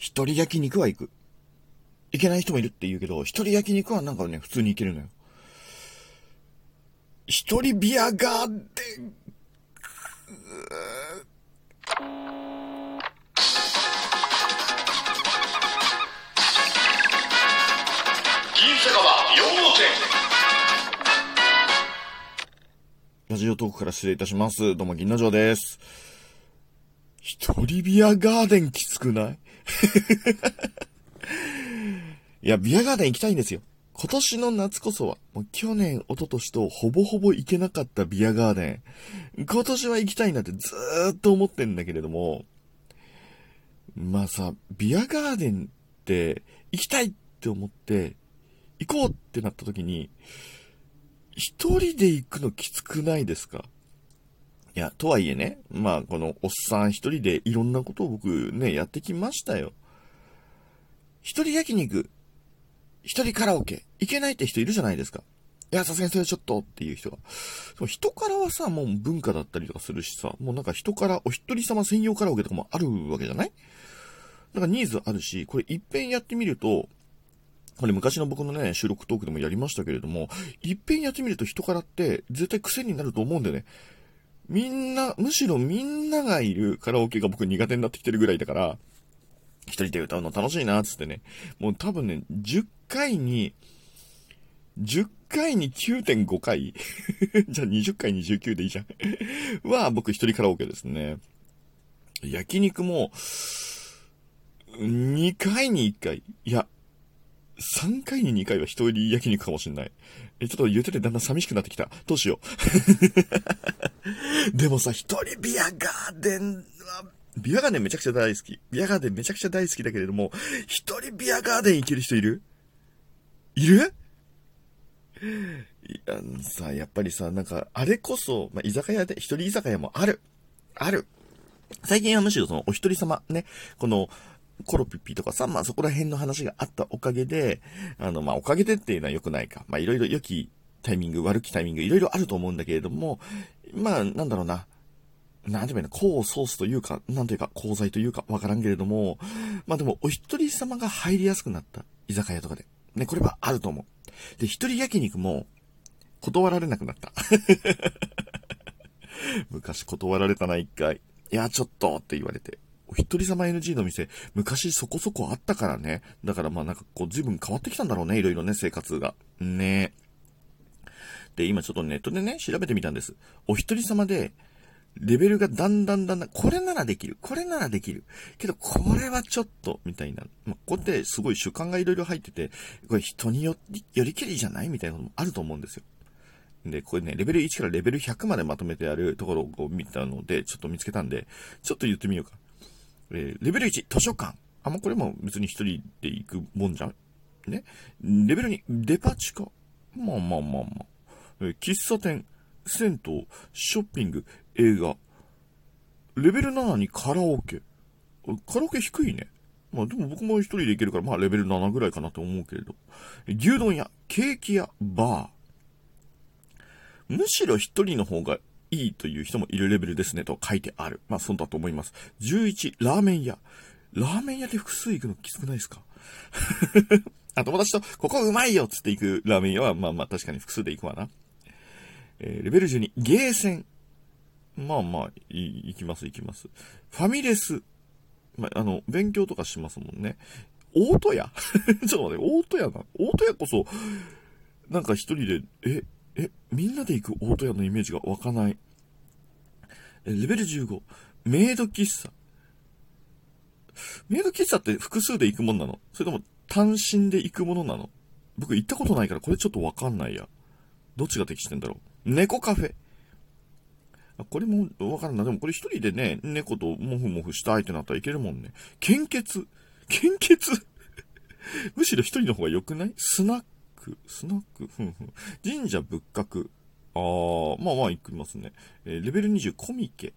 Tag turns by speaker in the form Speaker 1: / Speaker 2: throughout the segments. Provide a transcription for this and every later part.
Speaker 1: 一人焼肉は行く。行けない人もいるって言うけど、一人焼肉はなんかね、普通に行けるのよ。一人ビアガーデン、
Speaker 2: 銀酒川4号店
Speaker 1: ラジオトークから失礼いたします。どうも、銀の城です。一人ビアガーデンきつくない？いや、ビアガーデン行きたいんですよ。今年の夏こそは、もう去年、一昨年とほぼほぼ行けなかったビアガーデン。今年は行きたいなってずーっと思ってんだけれども、まあさ、ビアガーデンって行きたいって思って、行こうってなった時に、一人で行くのきつくないですか？いや、とはいえね、まあ、このおっさん一人でいろんなことを僕ね、やってきましたよ。一人焼肉、一人カラオケ、行けないって人いるじゃないですか。いや、さすがにそれちょっとっていう人が。でも人からはさ、もう文化だったりとかするしさ、もうなんか人からお一人様専用カラオケとかもあるわけじゃない？だからニーズあるし、これ一遍やってみると、これ昔の僕のね、収録トークでもやりましたけれども、いっぺんやってみると人からって絶対癖になると思うんだよね。みんな、むしろみんながいるカラオケが僕苦手になってきてるぐらいだから、一人で歌うの楽しいな、つってね。もう多分ね、10回に、10回に9.5回 じゃあ20回に19でいいじゃん。は、僕一人カラオケですね。焼肉も、2回に1回。いや、3回に2回は一人焼肉かもしんない。え、ちょっと言っててだんだん寂しくなってきた。どうしよう。でもさ、一人ビアガーデンは、ビアガーデンめちゃくちゃ大好き。ビアガーデンめちゃくちゃ大好きだけれども、一人ビアガーデン行ける人いる？いる？いや、さ、やっぱりさ、なんか、あれこそ、まあ、居酒屋で、一人居酒屋もある。ある。最近はむしろその、お一人様、ね、この、コロピッピとかさ、まあそこら辺の話があったおかげで、あの、まあおかげでっていうのは良くないか。まあいろいろ良きタイミング、悪きタイミング、いろいろあると思うんだけれども、まあなんだろうな。なんていうの、功をソースというか、なんというか、功罪というか、わからんけれども、まあでも、お一人様が入りやすくなった。居酒屋とかで。ね、これはあると思う。で、一人焼肉も、断られなくなった。昔断られたな、一回。いや、ちょっとって言われて。お一人様 NG の店、昔そこそこあったからね。だからまあなんかこう随分変わってきたんだろうね、いろいろね、生活が。ねで、今ちょっとネットでね、調べてみたんです。お一人様で、レベルがだんだんだんだん、これならできる、これならできる。けど、これはちょっと、みたいな。まあ、ここってすごい主観がいろいろ入ってて、これ人により、よりきりじゃない？みたいなこともあると思うんですよ。で、これね、レベル1からレベル100までまとめてあるところを見たので、ちょっと見つけたんで、ちょっと言ってみようか。えーレベル1、図書館。あ、まあ、これも別に一人で行くもんじゃんね？レベル2、デパ地下。まあまあまあまあ。えー喫茶店、銭湯、ショッピング、映画。レベル7にカラオケ。カラオケ低いね。まあでも僕も一人で行けるから、まあレベル7ぐらいかなと思うけれど。牛丼屋、ケーキ屋、バー。むしろ一人の方がいいという人もいるレベルですねと書いてある。まあ、そうだと思います。11、ラーメン屋。ラーメン屋で複数行くのきつくないですか？あ、友達と、ここうまいよっつって行くラーメン屋は、まあまあ確かに複数で行くわな。えーレベル12、ゲーセン。まあまあ、い行きます行きます。ファミレス。まあ、あの、勉強とかしますもんね。大戸屋？ちょっと待って、大戸屋な。大戸屋こそ、なんか一人で、え、みんなで行く大戸屋のイメージが湧かない。えレベル15、メイド喫茶。メイド喫茶って複数で行くもんなの？それとも単身で行くものなの？僕行ったことないからこれちょっとわかんないや。どっちが適してんだろう？猫カフェ。あこれもわかんない。でもこれ一人でね、猫とモフモフしたいってなったらいけるもんね。献血。献血？むしろ一人の方が良くない？スナック、スナック、ふんふん。神社仏閣。あー、まあまあ行きますね。えーレベル20、コミケ。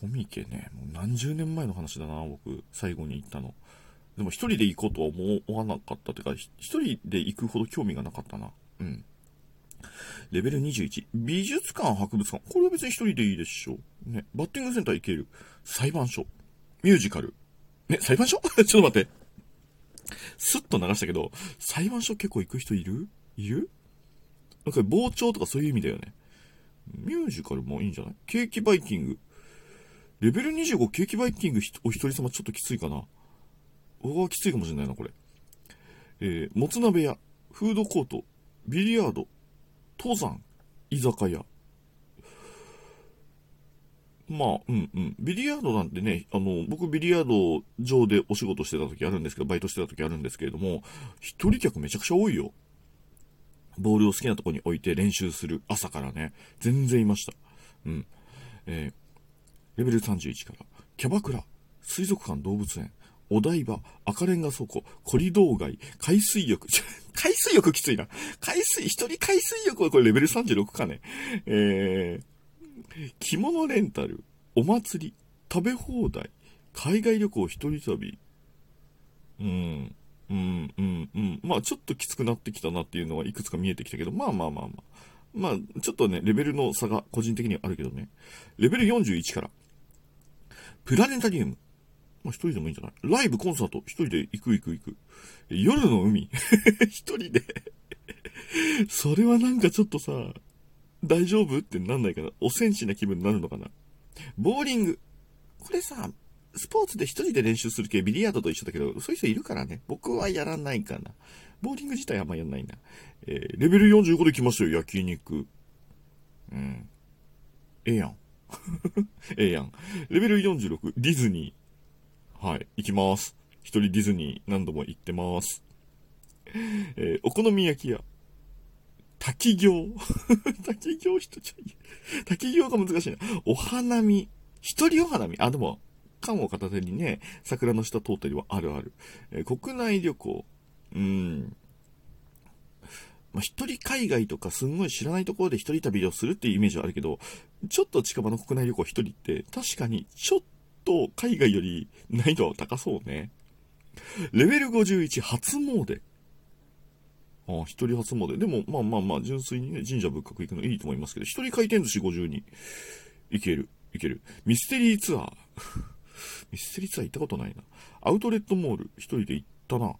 Speaker 1: コミケね、もう何十年前の話だな、僕、最後に行ったの。でも一人で行こうとは思わなかったてか、一人で行くほど興味がなかったな。うん。レベル21、美術館、博物館。これは別に一人でいいでしょう。ね。バッティングセンター行ける。裁判所。ミュージカル。ね、裁判所？ちょっと待って。スッと流したけど、裁判所結構行く人いる？いる？なんか傍聴とかそういう意味だよね。ミュージカルもいいんじゃない？ケーキバイキング。レベル25ケーキバイキングお一人様ちょっときついかな。うわ、きついかもしれないな、これ。えー、もつ鍋屋、フードコート、ビリヤード、登山、居酒屋。まあ、うんうん。ビリヤードなんてね、あの、僕ビリヤード上でお仕事してた時あるんですけど、バイトしてた時あるんですけれども、一人客めちゃくちゃ多いよ。ボールを好きなとこに置いて練習する朝からね、全然いました。うん。えー、レベル31から、キャバクラ、水族館動物園、お台場、赤レンガ倉庫、コリドー街、海水浴、海水浴きついな。海水、一人海水浴はこれレベル36かね。えー、着物レンタル、お祭り、食べ放題、海外旅行一人旅。うん、うん、うん、うん。まあちょっときつくなってきたなっていうのはいくつか見えてきたけど、まあまあまあまあ。まあ、ちょっとね、レベルの差が個人的にはあるけどね。レベル41から。プラネタリウム。まあ一人でもいいんじゃない？ライブ、コンサート、一人で行く行く行く。夜の海。一人で。それはなんかちょっとさ、大丈夫？ってなんないかな？おセンチな気分になるのかな？ボーリング。これさ、スポーツで一人で練習する系ビリヤードと一緒だけど、そういう人いるからね。僕はやらないかな。ボーリング自体あんまやんないな。えー、レベル45で来ましたよ、焼肉。うん。ええやん。ええやん。レベル46、ディズニー。はい、行きます。一人ディズニー何度も行ってます。えー、お好み焼き屋。滝行。滝行人ちょい。滝行が難しいな。お花見。一人お花見。あ、でも、缶を片手にね、桜の下通ったりはあるある。えー国内旅行。うん。まあ、一人海外とかすんごい知らないところで一人旅をするっていうイメージはあるけど、ちょっと近場の国内旅行一人って確かにちょっと海外より難易度は高そうね。レベル51初詣。ああ、一人初詣。でも、まあまあまあ、純粋にね、神社仏閣行くのいいと思いますけど、一人回転寿司52。いける、いける。ミステリーツアー。ミステリーツアー行ったことないな。アウトレットモール、一人で行ったな。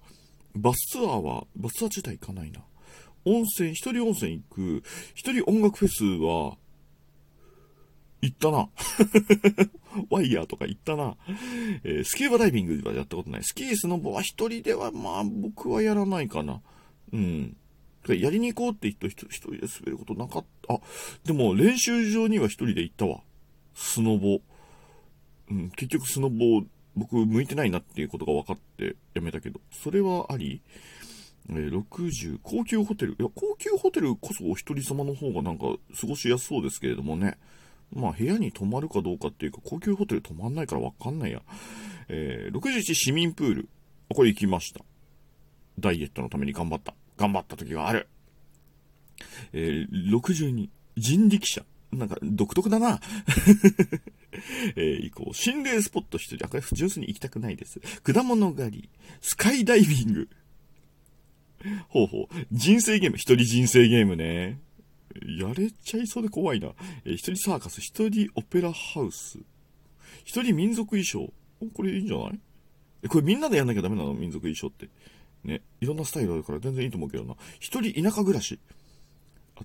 Speaker 1: バスツアーは、バスツアー自体行かないな。温泉、一人温泉行く。一人音楽フェスは、行ったな。ワイヤーとか行ったな。えースキューバダイビングはやったことない。スキー、スノボは一人では、まあ、僕はやらないかな。うん。やりに行こうって人、一人で滑ることなかった。あ、でも練習場には一人で行ったわ。スノボ。うん、結局スノボ、僕向いてないなっていうことが分かってやめたけど、それはありえー60、高級ホテル。いや、高級ホテルこそお一人様の方がなんか過ごしやすそうですけれどもね。まあ、部屋に泊まるかどうかっていうか、高級ホテル泊まんないからわかんないや。えー61市民プール。これ行きました。ダイエットのために頑張った。頑張った時がある。えー62、人力車。なんか、独特だな。えー、以降、心霊スポット一人。あ、これ、純粋に行きたくないです。果物狩り、スカイダイビング。ほうほう。人生ゲーム、一人人生ゲームね。やれちゃいそうで怖いな。えー一人サーカス、一人オペラハウス。一人民族衣装。これいいんじゃない？え、これみんなでやんなきゃダメなの？民族衣装って。ね。いろんなスタイルあるから全然いいと思うけどな。一人田舎暮らし。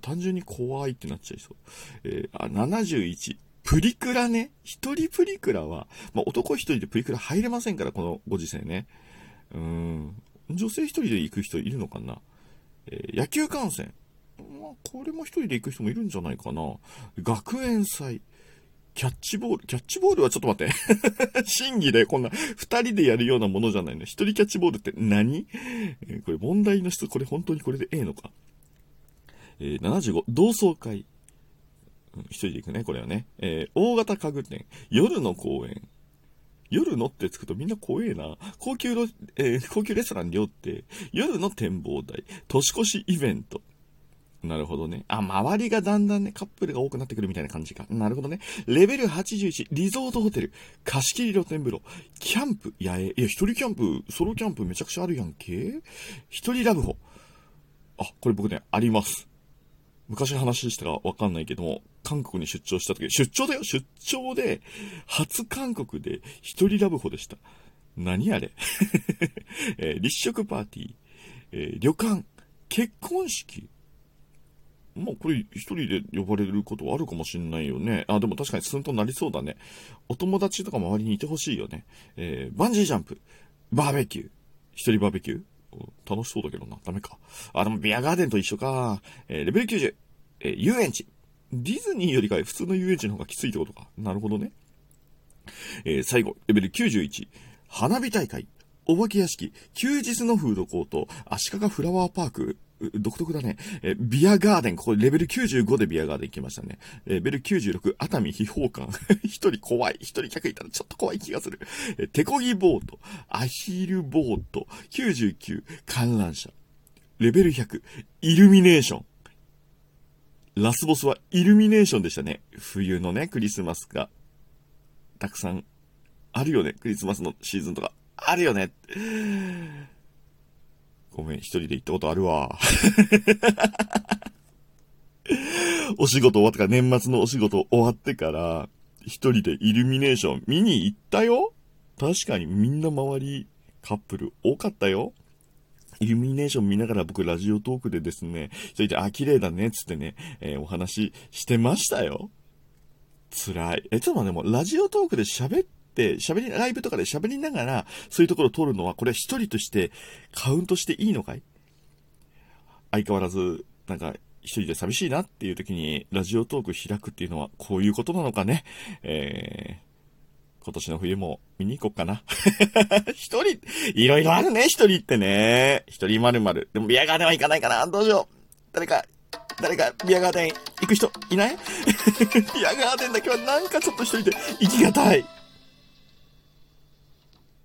Speaker 1: 単純に怖いってなっちゃいそう。えーあ、71。プリクラね。一人プリクラは、まあ、男一人でプリクラ入れませんから、このご時世ね。うん。女性一人で行く人いるのかなえー野球観戦。まあ、これも一人で行く人もいるんじゃないかな。学園祭。キャッチボール。キャッチボールはちょっと待って。審議でこんな二人でやるようなものじゃないの？一人キャッチボールって何、えーこれ問題の質、これ本当にこれでええのか？えー75、同窓会。うん一人で行くね、これはね。えー大型家具店。夜の公園。夜のってつくとみんな怖えな。高級ロ、えー高級レストラン料って、夜の展望台。年越しイベント。なるほどね。あ、周りがだんだんね、カップルが多くなってくるみたいな感じか。なるほどね。レベル81、リゾートホテル、貸し切り露天風呂、キャンプ、やえ、いや、一人キャンプ、ソロキャンプめちゃくちゃあるやんけ。一人ラブホ。あ、これ僕ね、あります。昔話したかわかんないけども、韓国に出張した時、出張だよ出張で、初韓国で一人ラブホでした。何あれ、えー立食パーティー、えー旅館、結婚式。もうこれ一人で呼ばれることはあるかもしんないよね。あ、でも確かにスンとなりそうだね。お友達とか周りにいてほしいよね。えーバンジージャンプ、バーベキュー、一人バーベキュー楽しそうだけどな。ダメか。あ、でもビアガーデンと一緒か。えーレベル90、えー遊園地。ディズニーよりか普通の遊園地の方がきついってことか。なるほどね。えー最後、レベル91、花火大会、お化け屋敷、休日のフードコート、足利フラワーパーク、独特だね。えビアガーデン、ここレベル95でビアガーデン来ましたね。レベル96、熱海秘宝館。一人怖い。一人客いたらちょっと怖い気がする。え手漕ぎボート、アヒルボート、99、観覧車。レベル100、イルミネーション。ラスボスはイルミネーションでしたね。冬のね、クリスマスが、たくさん、あるよね。クリスマスのシーズンとか、あるよね。ごめん、一人で行ったことあるわ。お仕事終わってから、年末のお仕事終わってから、一人でイルミネーション見に行ったよ確かにみんな周り、カップル多かったよ。イルミネーション見ながら僕ラジオトークでですね、一人で、あ、綺麗だね、つってね、えーお話ししてましたよ。辛い。え、ちょっと待って、もうラジオトークで喋っ、喋り、ライブとかで喋りながら、そういうところを撮るのは、これは一人としてカウントしていいのかい？相変わらず、なんか、一人で寂しいなっていう時に、ラジオトーク開くっていうのは、こういうことなのかね？えー、今年の冬も見に行こっかな。一人、いろいろあるね、一人ってね。一人まるまる。でもビアガーデンは行かないかな。どうしよう。誰か、誰かビアガーデン行く人いない？ビアガーデンだけはなんかちょっと一人で行きがたい。